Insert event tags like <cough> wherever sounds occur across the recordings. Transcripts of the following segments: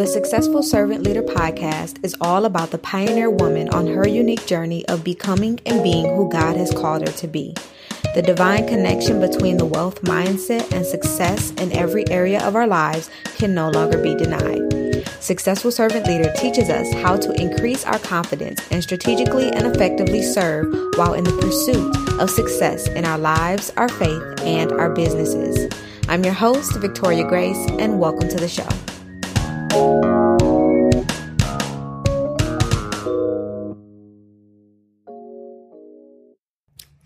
The Successful Servant Leader podcast is all about the pioneer woman on her unique journey of becoming and being who God has called her to be. The divine connection between the wealth mindset and success in every area of our lives can no longer be denied. Successful Servant Leader teaches us how to increase our confidence and strategically and effectively serve while in the pursuit of success in our lives, our faith, and our businesses. I'm your host, Victoria Grace, and welcome to the show you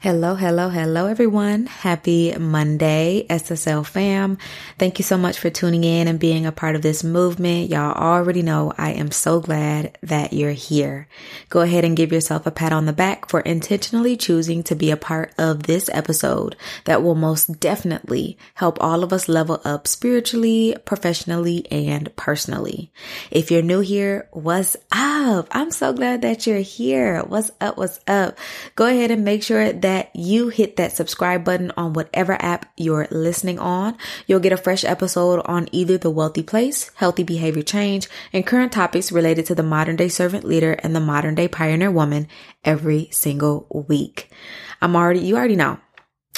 Hello, hello, hello, everyone. Happy Monday, SSL fam. Thank you so much for tuning in and being a part of this movement. Y'all already know I am so glad that you're here. Go ahead and give yourself a pat on the back for intentionally choosing to be a part of this episode that will most definitely help all of us level up spiritually, professionally, and personally. If you're new here, what's up? I'm so glad that you're here. What's up? What's up? Go ahead and make sure that that you hit that subscribe button on whatever app you're listening on. You'll get a fresh episode on either the wealthy place, healthy behavior change, and current topics related to the modern day servant leader and the modern day pioneer woman every single week. I'm already, you already know.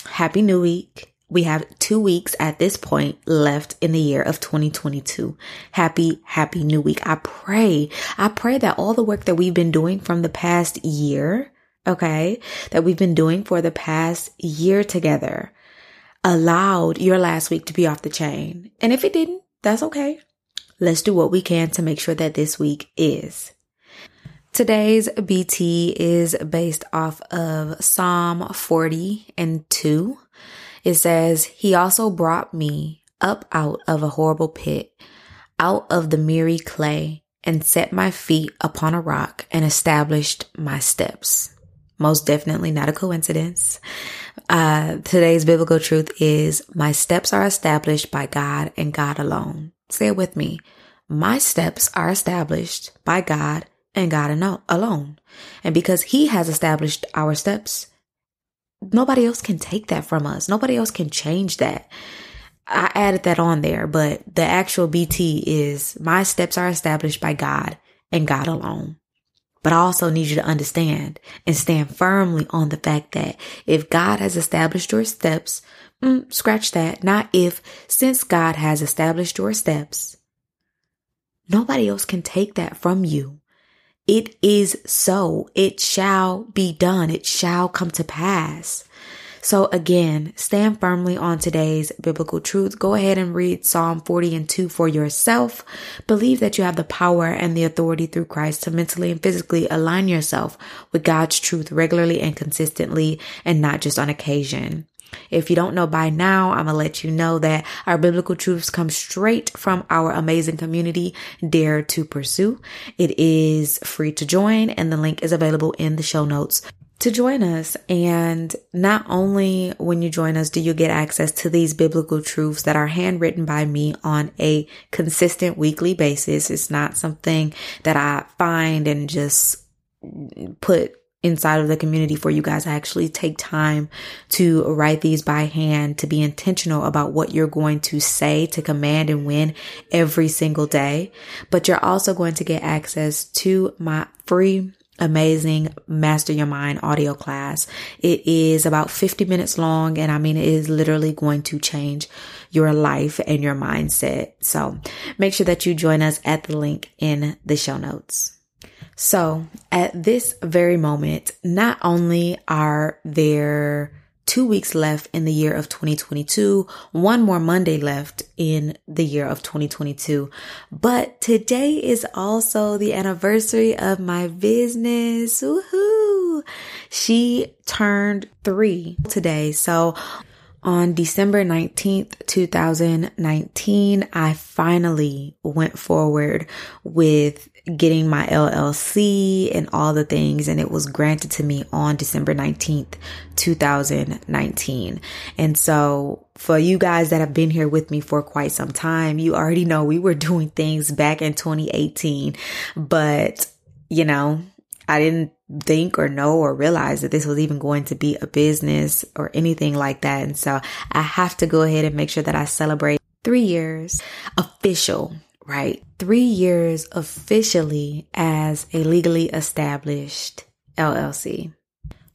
Happy New Week. We have two weeks at this point left in the year of 2022. Happy, happy new week. I pray, I pray that all the work that we've been doing from the past year okay, that we've been doing for the past year together allowed your last week to be off the chain. And if it didn't, that's okay. Let's do what we can to make sure that this week is. Today's BT is based off of Psalm 40 and 2. It says, He also brought me up out of a horrible pit, out of the miry clay, and set my feet upon a rock and established my steps. Most definitely not a coincidence. Uh, today's biblical truth is my steps are established by God and God alone. Say it with me. My steps are established by God and God alone. And because he has established our steps, nobody else can take that from us. Nobody else can change that. I added that on there, but the actual BT is my steps are established by God and God alone. But I also need you to understand and stand firmly on the fact that if God has established your steps, mm, scratch that, not if, since God has established your steps, nobody else can take that from you. It is so. It shall be done. It shall come to pass. So again, stand firmly on today's biblical truth. Go ahead and read Psalm 40 and 2 for yourself. Believe that you have the power and the authority through Christ to mentally and physically align yourself with God's truth regularly and consistently and not just on occasion. If you don't know by now, I'm to let you know that our biblical truths come straight from our amazing community, Dare to Pursue. It is free to join and the link is available in the show notes to join us. And not only when you join us do you get access to these biblical truths that are handwritten by me on a consistent weekly basis. It's not something that I find and just put inside of the community for you guys. I actually take time to write these by hand, to be intentional about what you're going to say, to command and win every single day. But you're also going to get access to my free amazing master your mind audio class. It is about 50 minutes long and I mean it is literally going to change your life and your mindset. So make sure that you join us at the link in the show notes. So at this very moment, not only are there two weeks left in the year of 2022, one more Monday left in the year of 2022. But today is also the anniversary of my business. Woohoo! She turned three today. So on December 19th, 2019, I finally went forward with getting my LLC and all the things. And it was granted to me on December 19th, 2019. And so for you guys that have been here with me for quite some time, you already know we were <laughs> doing things back in 2018, but you know, I didn't think or know or realize that this was even going to be a business or anything like that. And so I have to go ahead and make sure that I celebrate three years official right? Three years officially as a legally established LLC.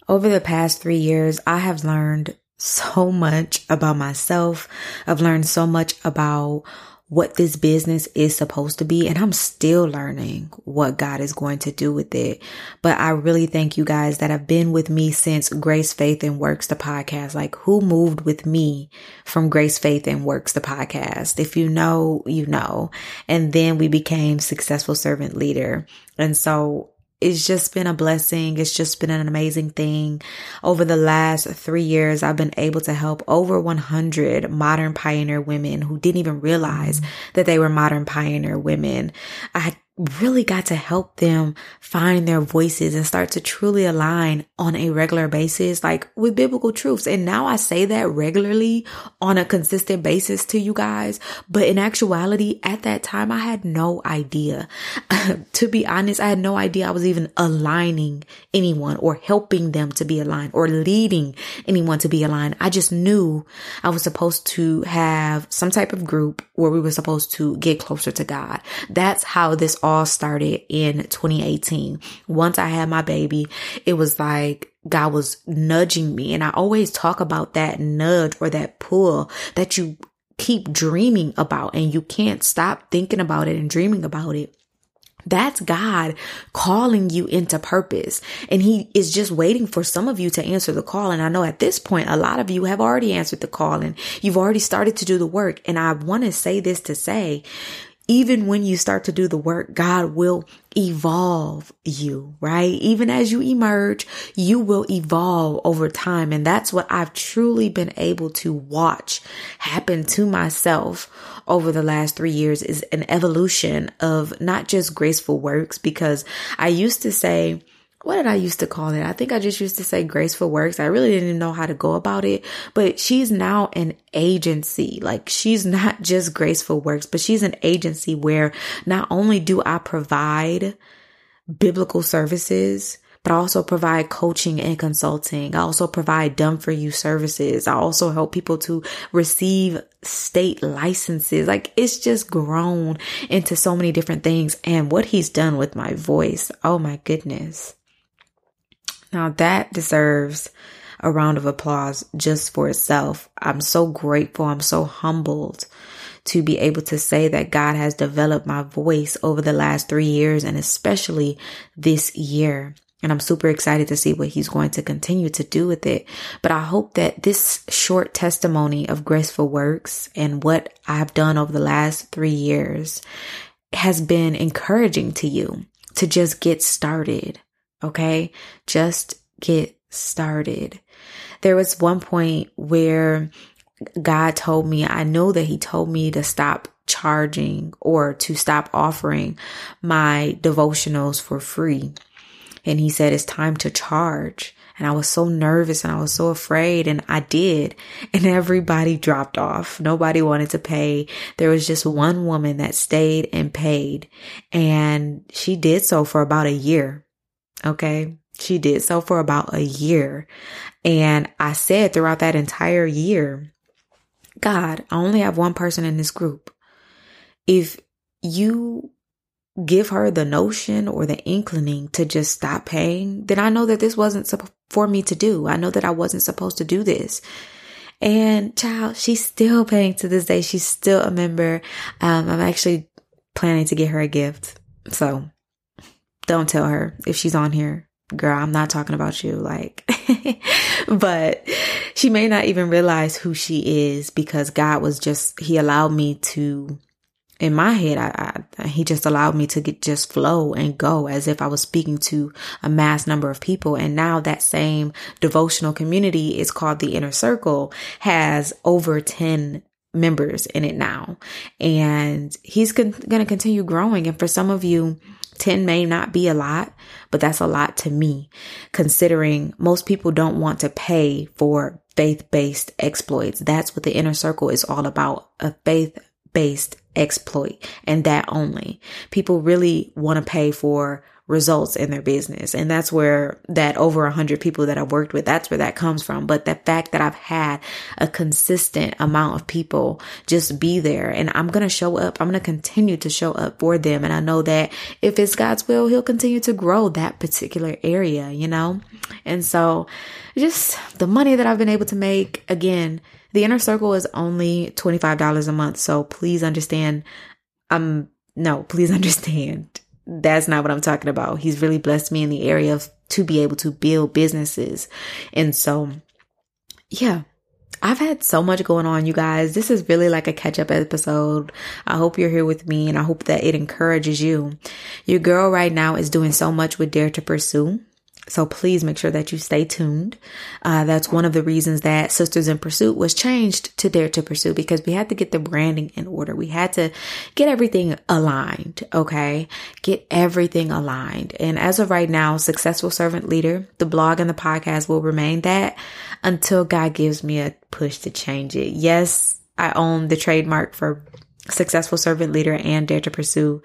Over the past three years, I have learned so much about myself. I've learned so much about what this business is supposed to be. And I'm still learning what God is going to do with it. But I really thank you guys that have been with me since Grace, Faith and Works, the podcast. Like who moved with me from Grace, Faith and Works, the podcast? If you know, you know. And then we became successful servant leader. And so it's just been a blessing. It's just been an amazing thing. Over the last three years, I've been able to help over 100 modern pioneer women who didn't even realize that they were modern pioneer women. I really got to help them find their voices and start to truly align on a regular basis, like with biblical truths. And now I say that regularly on a consistent basis to you guys. But in actuality, at that time, I had no idea. <laughs> to be honest, I had no idea I was even aligning anyone or helping them to be aligned or leading anyone to be aligned. I just knew I was supposed to have some type of group where we were supposed to get closer to God. That's how this all started in 2018. Once I had my baby, it was like God was nudging me. And I always talk about that nudge or that pull that you keep dreaming about and you can't stop thinking about it and dreaming about it. That's God calling you into purpose. And he is just waiting for some of you to answer the call. And I know at this point, a lot of you have already answered the call and you've already started to do the work. And I want to say this to say, even when you start to do the work, God will evolve you, right? Even as you emerge, you will evolve over time. And that's what I've truly been able to watch happen to myself over the last three years is an evolution of not just graceful works, because I used to say, what did I used to call it? I think I just used to say graceful works. I really didn't know how to go about it, but she's now an agency. Like she's not <laughs> just graceful works, but she's an agency where not only do I provide biblical services, but I also provide coaching and consulting. I also provide done for you services. I also help people to receive state licenses. Like it's just grown into so many different things. And what he's done with my voice. Oh my goodness. Now that deserves a round of applause just for itself. I'm so grateful. I'm so humbled to be able to say that God has developed my voice over the last three years and especially this year. And I'm super excited to see what he's going to continue to do with it. But I hope that this short testimony of graceful works and what I've done over the last three years has been encouraging to you to just get started Okay. Just get started. There was one point where God told me, I know that He told me to stop charging or to stop offering my devotionals for free. And He said, it's time to charge. And I was so nervous and I was so afraid and I did. And <laughs> everybody dropped off. Nobody wanted to pay. There was just one woman that stayed and paid and she did so for about a year. Okay. She did so for about a year. And I said throughout that entire year, God, I only have one person in this group. If you give her the notion or the inclining to just stop paying, then I know that this wasn't for me to do. I know that I wasn't supposed to do this. And child, she's still paying to this day. She's still a member. Um, I'm actually planning to get her a gift. So don't tell her if she's on here. Girl, I'm not talking about you. Like, <laughs> but she may not even realize who she is because God was just, He allowed me to, in my head, I, I, He just allowed me to get just flow and go as if I was speaking to a mass number of people. And now that same devotional community is called the Inner Circle has over 10 members in it now. And He's con- going to continue growing. And for some of you, 10 may not be a lot, but that's a lot to me, considering most people don't want to pay for faith based exploits. That's what the inner circle is all about a faith based exploit and that only. People really want to pay for results in their business. And that's where that over a hundred people that I've worked with, that's where that comes from. But the fact that I've had a consistent amount of people just be there and I'm going to show up. I'm going to continue to show up for them. And I know that if it's God's will, he'll continue to grow that particular area, you know? And so just the money that I've been able to make again, the inner circle is only $25 a month. So please understand. I'm no, please <laughs> understand that's not what I'm talking about. He's really blessed me in the area of to be able to build businesses. And so, yeah, I've had so much going on, you guys. This is really like a catch up episode. I hope you're here with me and I hope that it encourages you. Your girl right now is doing so much with Dare to Pursue. So please make sure that you stay tuned. Uh, that's one of the reasons that Sisters in Pursuit was changed to Dare to Pursue because we had to get the branding in order. We had to get everything aligned. Okay. Get everything aligned. And as of right now, Successful Servant Leader, the blog and the podcast will remain that until God gives me a push to change it. Yes, I own the trademark for Successful Servant Leader and Dare to Pursue.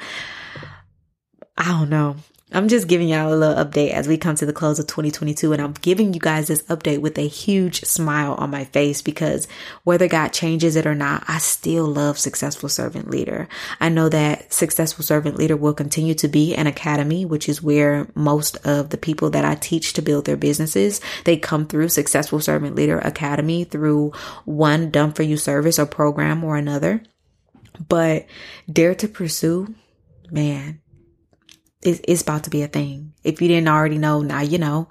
I don't know. I'm just giving y'all a little update as we come to the close of 2022 and I'm giving you guys this update with a huge smile on my face because whether God changes it or not, I still love Successful Servant Leader. I know that Successful Servant Leader will continue to be an academy, which is where most of the people that I teach to build their businesses, they come through Successful Servant Leader Academy through one done for you service or program or another. But Dare to Pursue, man, it's, it's about to be a thing. If you didn't already know, now you know.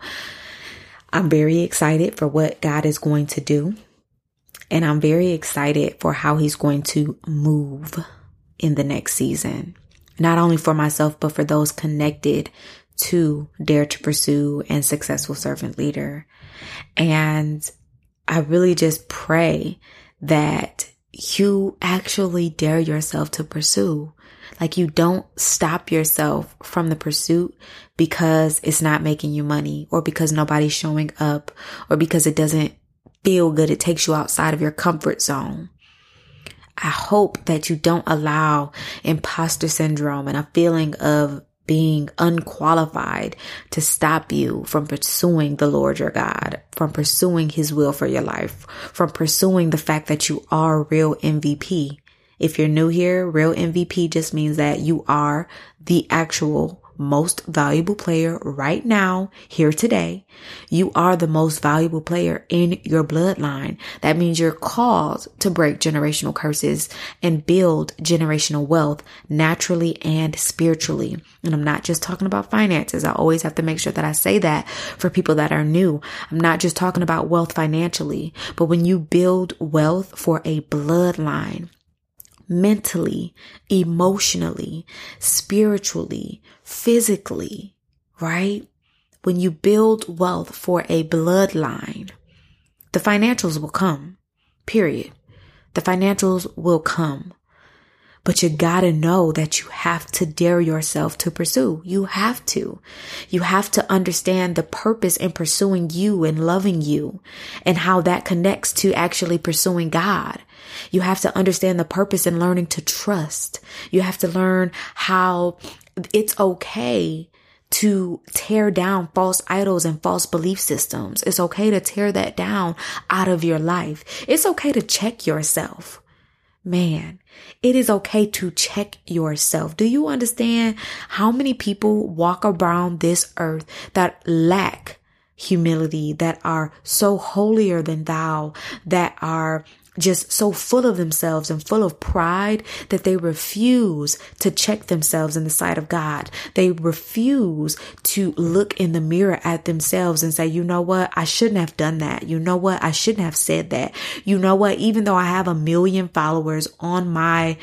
I'm very excited for what God is going to do. And I'm very excited for how he's going to move in the next season. Not only for myself, but for those connected to Dare to Pursue and Successful Servant Leader. And I really just pray that you actually dare yourself to pursue. Like you don't stop yourself from the pursuit because it's not making you money or because nobody's showing up or because it doesn't feel good. It takes you outside of your comfort zone. I hope that you don't allow imposter syndrome and a feeling of being unqualified to stop you from pursuing the Lord your God, from pursuing his will for your life, from pursuing the fact that you are a real MVP. If you're new here, real MVP just means that you are the actual most valuable player right now, here today. You are the most valuable player in your bloodline. That means you're called to break generational curses and build generational wealth naturally and spiritually. And I'm not just talking about finances. I always have to make sure that I say that for people that are new. I'm not just talking about wealth financially, but when you build wealth for a bloodline, mentally, emotionally, spiritually, physically, right? When you build wealth for a bloodline, the financials will come, period. The financials will come. But you gotta know that you have to dare yourself to pursue. You have to. You have to understand the purpose in pursuing you and loving you and how that connects to actually pursuing God. You have to understand the purpose in learning to trust. You have to learn how it's okay to tear down false idols and false belief systems. It's okay to tear that down out of your life. It's okay to check yourself. Man, it is okay to check yourself. Do you understand how many people walk around this earth that lack humility, that are so holier than thou, that are just so full of themselves and full of pride that they refuse to check themselves in the sight of God. They refuse to look in the mirror at themselves and say, you know what? I shouldn't have done that. You know what? I shouldn't have said that. You know what? Even though I have a million followers on my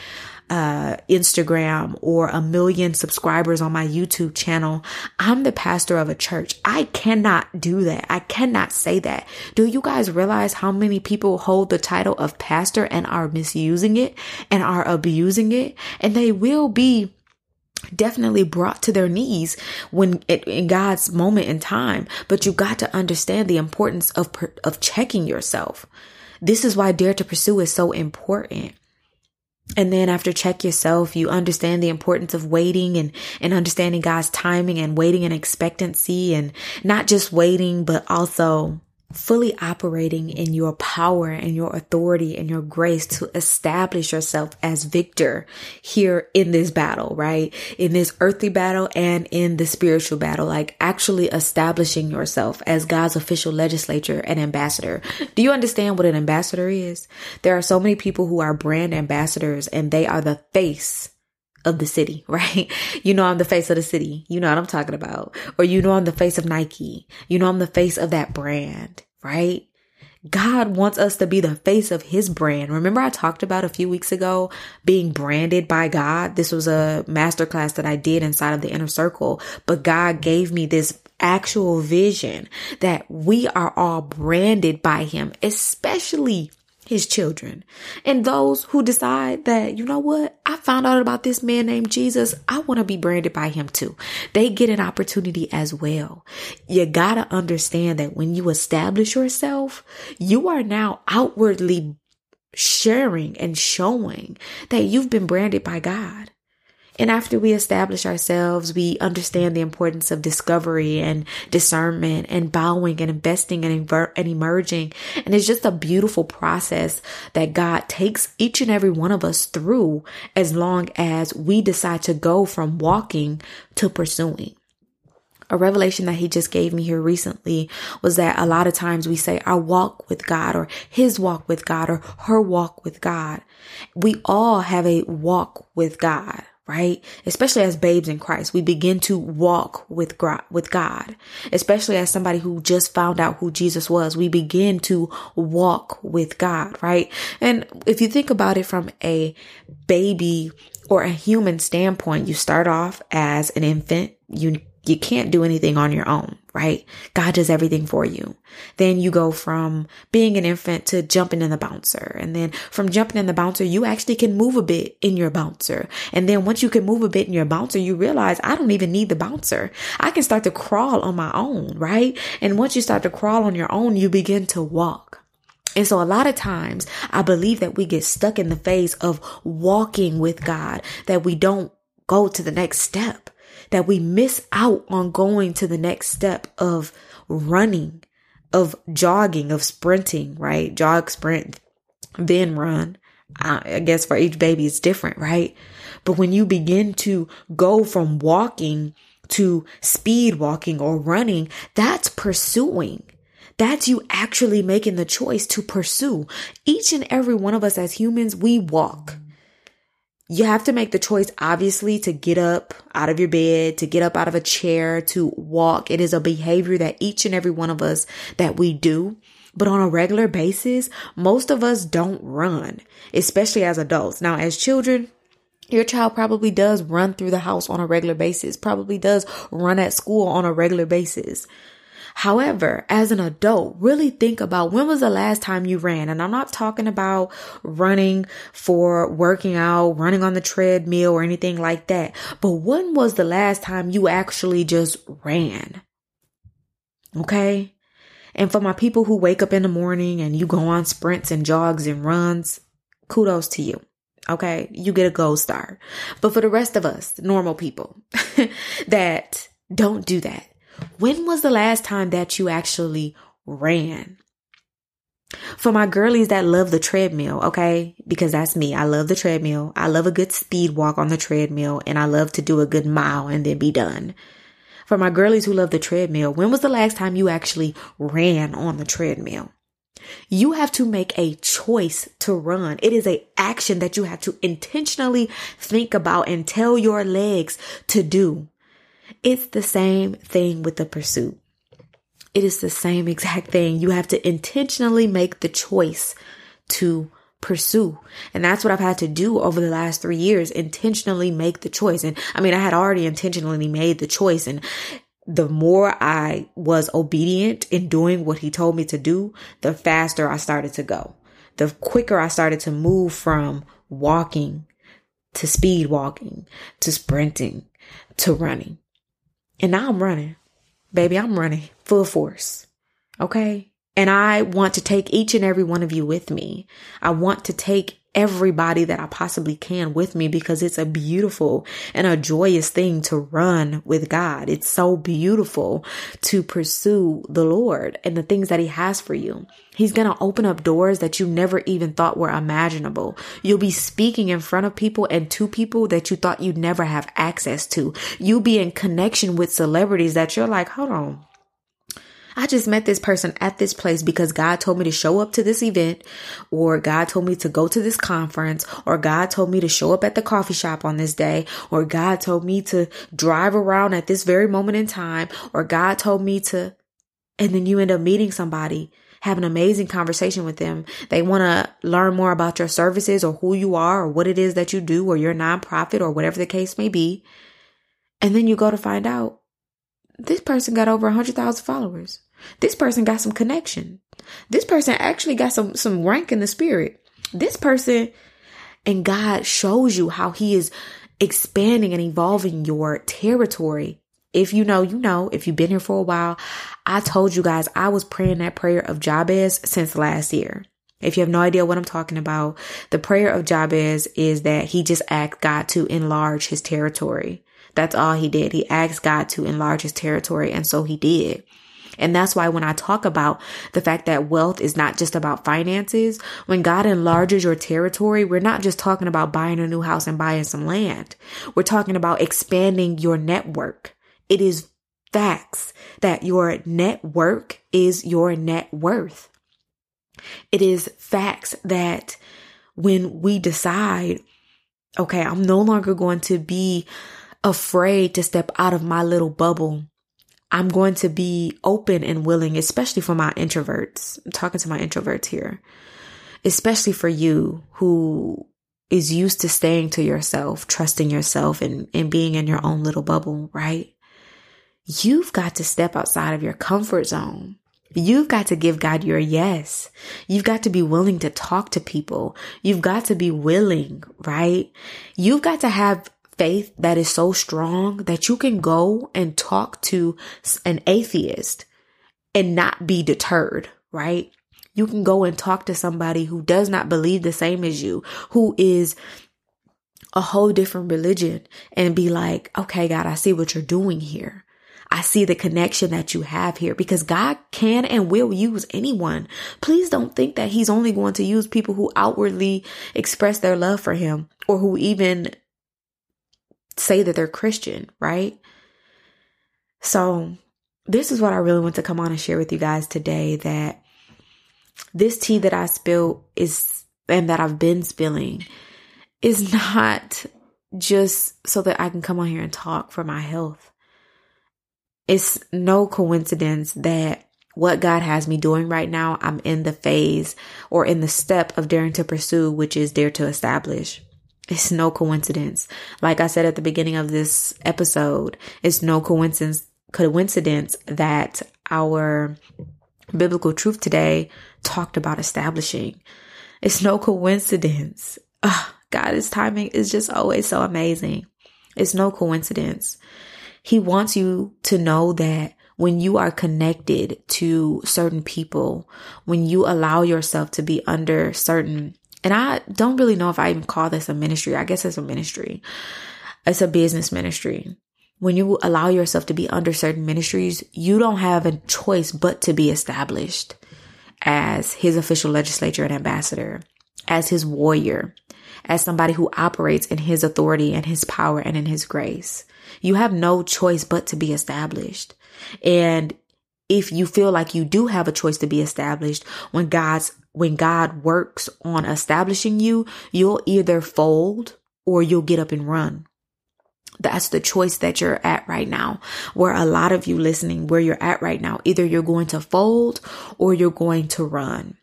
uh, Instagram or a million subscribers on my YouTube channel. I'm the pastor of a church. I cannot do that. I cannot say that. Do you guys realize how many people hold the title of pastor and are misusing it and are abusing it? And they will be definitely brought to their knees when it, in God's moment in time. But you got to understand the importance of, of checking yourself. This is why Dare to Pursue is so important And then after check yourself, you understand the importance of waiting and, and understanding God's timing and waiting in expectancy and not just waiting, but also fully operating in your power and your authority and your grace to establish yourself as victor here in this battle, right? In this earthly battle and in the spiritual battle, like actually establishing yourself as God's official legislature and ambassador. Do you understand what an ambassador is? There are so many people who are brand ambassadors and they are the face of the city, <laughs> right? You know, I'm the face of the city. You know what I'm talking about. Or you know, I'm the face of Nike. You know, I'm the face of that brand, right? God wants us to be the face of his brand. Remember I talked about a few weeks ago being branded by God? This was a masterclass that I did inside of the inner circle, but God gave me this actual vision that we are all branded by him, especially his children and those who decide that, you know what, I found out about this man named Jesus. I want to be branded by him too. They get an opportunity as well. You got to understand that when you establish yourself, you are now outwardly sharing and showing that you've been branded by God. And after we establish ourselves, we understand the importance of discovery and discernment and bowing and investing and, inver- and emerging. And it's just a beautiful process that God takes each and every one of us through as long as we decide to go from walking to pursuing a revelation that he just gave me here recently was that a lot of times we say our walk with God or his walk with God or her walk with God. We all have a walk with God right? Especially as babes in Christ, we begin to walk with God, with God. Especially as somebody who just found out who Jesus was, we begin to walk with God, right? And if you think about it from a baby or a human standpoint, you start off as an infant, you you can't do anything on your own, right? God does everything for you. Then you go from being an infant to jumping in the bouncer. And then from jumping in the bouncer, you actually can move a bit in your bouncer. And then once you can move a bit in your bouncer, you realize I don't even need the bouncer. I can start to crawl on my own, right? And once you start to crawl on your own, you begin to walk. And so a lot of times I believe that we get stuck in the phase of walking with God, that we don't go to the next step that we miss out on going to the next step of running, of jogging, of sprinting, right? Jog, sprint, then run. I guess for each baby it's different, right? But when you begin to go from walking to speed walking or running, that's pursuing. That's you actually making the choice to pursue. Each and every one of us as humans, we walk. You have to make the choice, obviously, to get up out of your bed, to get up out of a chair, to walk. It is a behavior that each and every one of us that we do. But on a regular basis, most of us don't run, especially as adults. Now, as children, your child probably does run through the house on a regular basis, probably does run at school on a regular basis. However, as an adult, really think about when was the last time you ran? And I'm not talking about running for working out, running on the treadmill or anything like that. But when was the last time you actually just ran? Okay. And for my people who wake up in the morning and you go on sprints and jogs and runs, kudos to you. Okay. You get a gold star. But for the rest of us, normal people <laughs> that don't do that, when was the last time that you actually ran? For my girlies that love the treadmill, okay? Because that's me. I love the treadmill. I love a good speed walk on the treadmill and I love to do a good mile and then be done. For my girlies who love the treadmill, when was the last time you actually ran on the treadmill? You have to make a choice to run. It is a action that you have to intentionally think about and tell your legs to do. It's the same thing with the pursuit. It is the same exact thing. You have to intentionally make the choice to pursue. And that's what I've had to do over the last three years, intentionally make the choice. And I mean, I had already intentionally made the choice. And the more I was obedient in doing what he told me to do, the faster I started to go. The quicker I started to move from walking to speed walking to sprinting to running. And now I'm running. Baby, I'm running full force. Okay. And I want to take each and every one of you with me. I want to take everybody that I possibly can with me because it's a beautiful and a joyous thing to run with God. It's so beautiful to pursue the Lord and the things that He has for you. He's going to open up doors that you never even thought were imaginable. You'll be speaking in front of people and to people that you thought you'd never have access to. You'll be in connection with celebrities that you're like, hold on. I just met this person at this place because God told me to show up to this event, or God told me to go to this conference, or God told me to show up at the coffee shop on this day, or God told me to drive around at this very moment in time, or God told me to, and then you end up meeting somebody, have an amazing conversation with them. They want to learn more about your services or who you are or what it is that you do or your nonprofit or whatever the case may be. And then you go to find out this person got over 100,000 followers. This person got some connection. This person actually got some, some rank in the spirit. This person, and God shows you how he is expanding and evolving your territory. If you know, you know, if you've been here for a while, I told you guys I was praying that prayer of Jabez since last year. If you have no idea what I'm talking about, the prayer of Jabez is that he just asked God to enlarge his territory. That's all he did. He asked God to enlarge his territory, and so he did. And that's why when I talk about the fact that wealth is not just about finances, when God enlarges your territory, we're not just talking about buying a new house and buying some land. We're talking about expanding your network. It is facts that your network is your net worth. It is facts that when we decide, okay, I'm no longer going to be afraid to step out of my little bubble. I'm going to be open and willing, especially for my introverts. I'm talking to my introverts here, especially for you who is used to staying to yourself, trusting yourself and, and being in your own little bubble, right? You've got to step outside of your comfort zone. You've got to give God your yes. You've got to be willing to talk to people. You've got to be willing, right? You've got to have faith that is so strong that you can go and talk to an atheist and not be deterred, right? You can go and talk to somebody who does not believe the same as you, who is a whole different religion and be like, okay, God, I see what you're doing here. I see the connection that you have here because God can and will use anyone. Please don't think that he's only going to use people who outwardly express their love for him or who even say that they're Christian, right? So this is what I really want to come on and share with you guys today that this tea that I spilled is and that I've been spilling is <laughs> not just so that I can come on here and talk for my health. It's no coincidence that what God has me doing right now, I'm in the phase or in the step of daring to pursue, which is dare to establish. It's no coincidence. Like I said at the beginning of this episode, it's no coincidence coincidence that our biblical truth today talked about establishing. It's no coincidence. Oh, God, his timing is just always so amazing. It's no coincidence. He wants you to know that when you are connected to certain people, when you allow yourself to be under certain, and I don't really know if I even call this a ministry. I guess it's a ministry. It's a business ministry. When you allow yourself to be under certain ministries, you don't have a choice but to be established as his official legislature and ambassador, as his warrior, as somebody who operates in his authority and his power and in his grace. You have no choice but to be established. And if you feel like you do have a choice to be established, when God's, when God works on establishing you, you'll either fold or you'll get up and run. That's the choice that you're at right now. Where a lot of you listening, where you're at right now, either you're going to fold or you're going to run.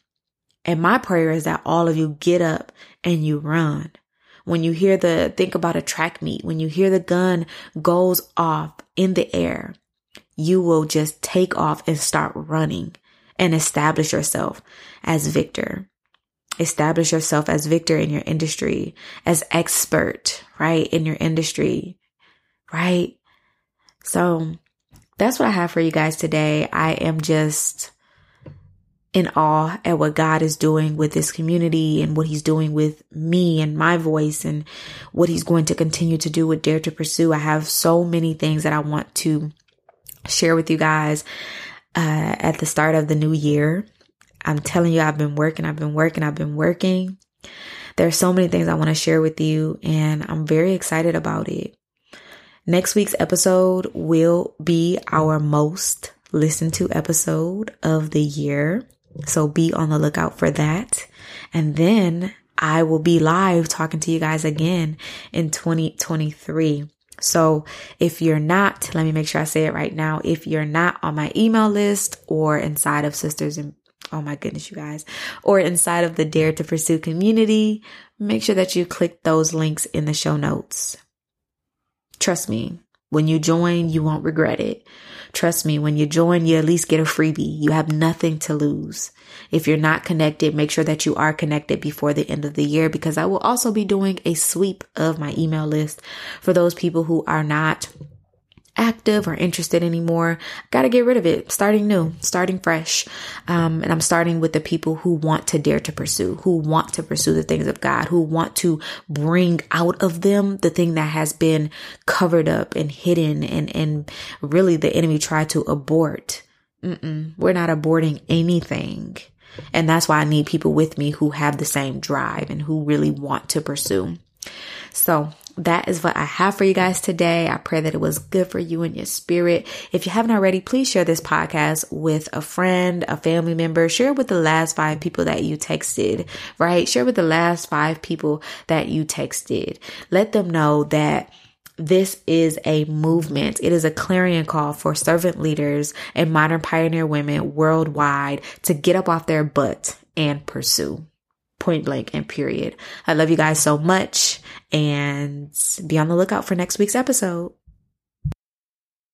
And my prayer is that all of you get up and you run. When you hear the, think about a track meet, when you hear the gun goes off in the air, you will just take off and start running and establish yourself as victor. Establish yourself as victor in your industry, as expert, right? In your industry, right? So that's what I have for you guys today. I am just in awe at what God is doing with this community and what he's doing with me and my voice and what he's going to continue to do with Dare to Pursue. I have so many things that I want to share with you guys uh, at the start of the new year. I'm telling you, I've been working, I've been working, I've been working. There's so many things I want to share with you, and I'm very excited about it. Next week's episode will be our most listened to episode of the year. So be on the lookout for that. And then I will be live talking to you guys again in 2023. So if you're not, let me make sure I say it right now. If you're not on my email list or inside of Sisters and Oh my goodness, you guys, or inside of the Dare to Pursue community, make sure that you click those links in the show notes. Trust me, when you join, you won't regret it. Trust me, when you join, you at least get a freebie. You have nothing to lose. If you're not connected, make sure that you are connected before the end of the year because I will also be doing a sweep of my email list for those people who are not active or interested anymore. Got to get rid of it. Starting new, starting fresh. Um, and I'm starting with the people who want to dare to pursue, who want to pursue the things of God, who want to bring out of them the thing that has been covered up and hidden and, and really the enemy tried to abort. Mm-mm, we're not aborting anything. And that's why I need people with me who have the same drive and who really want to pursue. So that is what I have for you guys today. I pray that it was good for you and your spirit. If you haven't already, please share this podcast with a friend, a family member. Share with the last five people that you texted, right? Share with the last five people that you texted. Let them know that this is a movement. It is a clarion call for servant leaders and modern pioneer women worldwide to get up off their butt and pursue point blank and period. I love you guys so much and be on the lookout for next week's episode.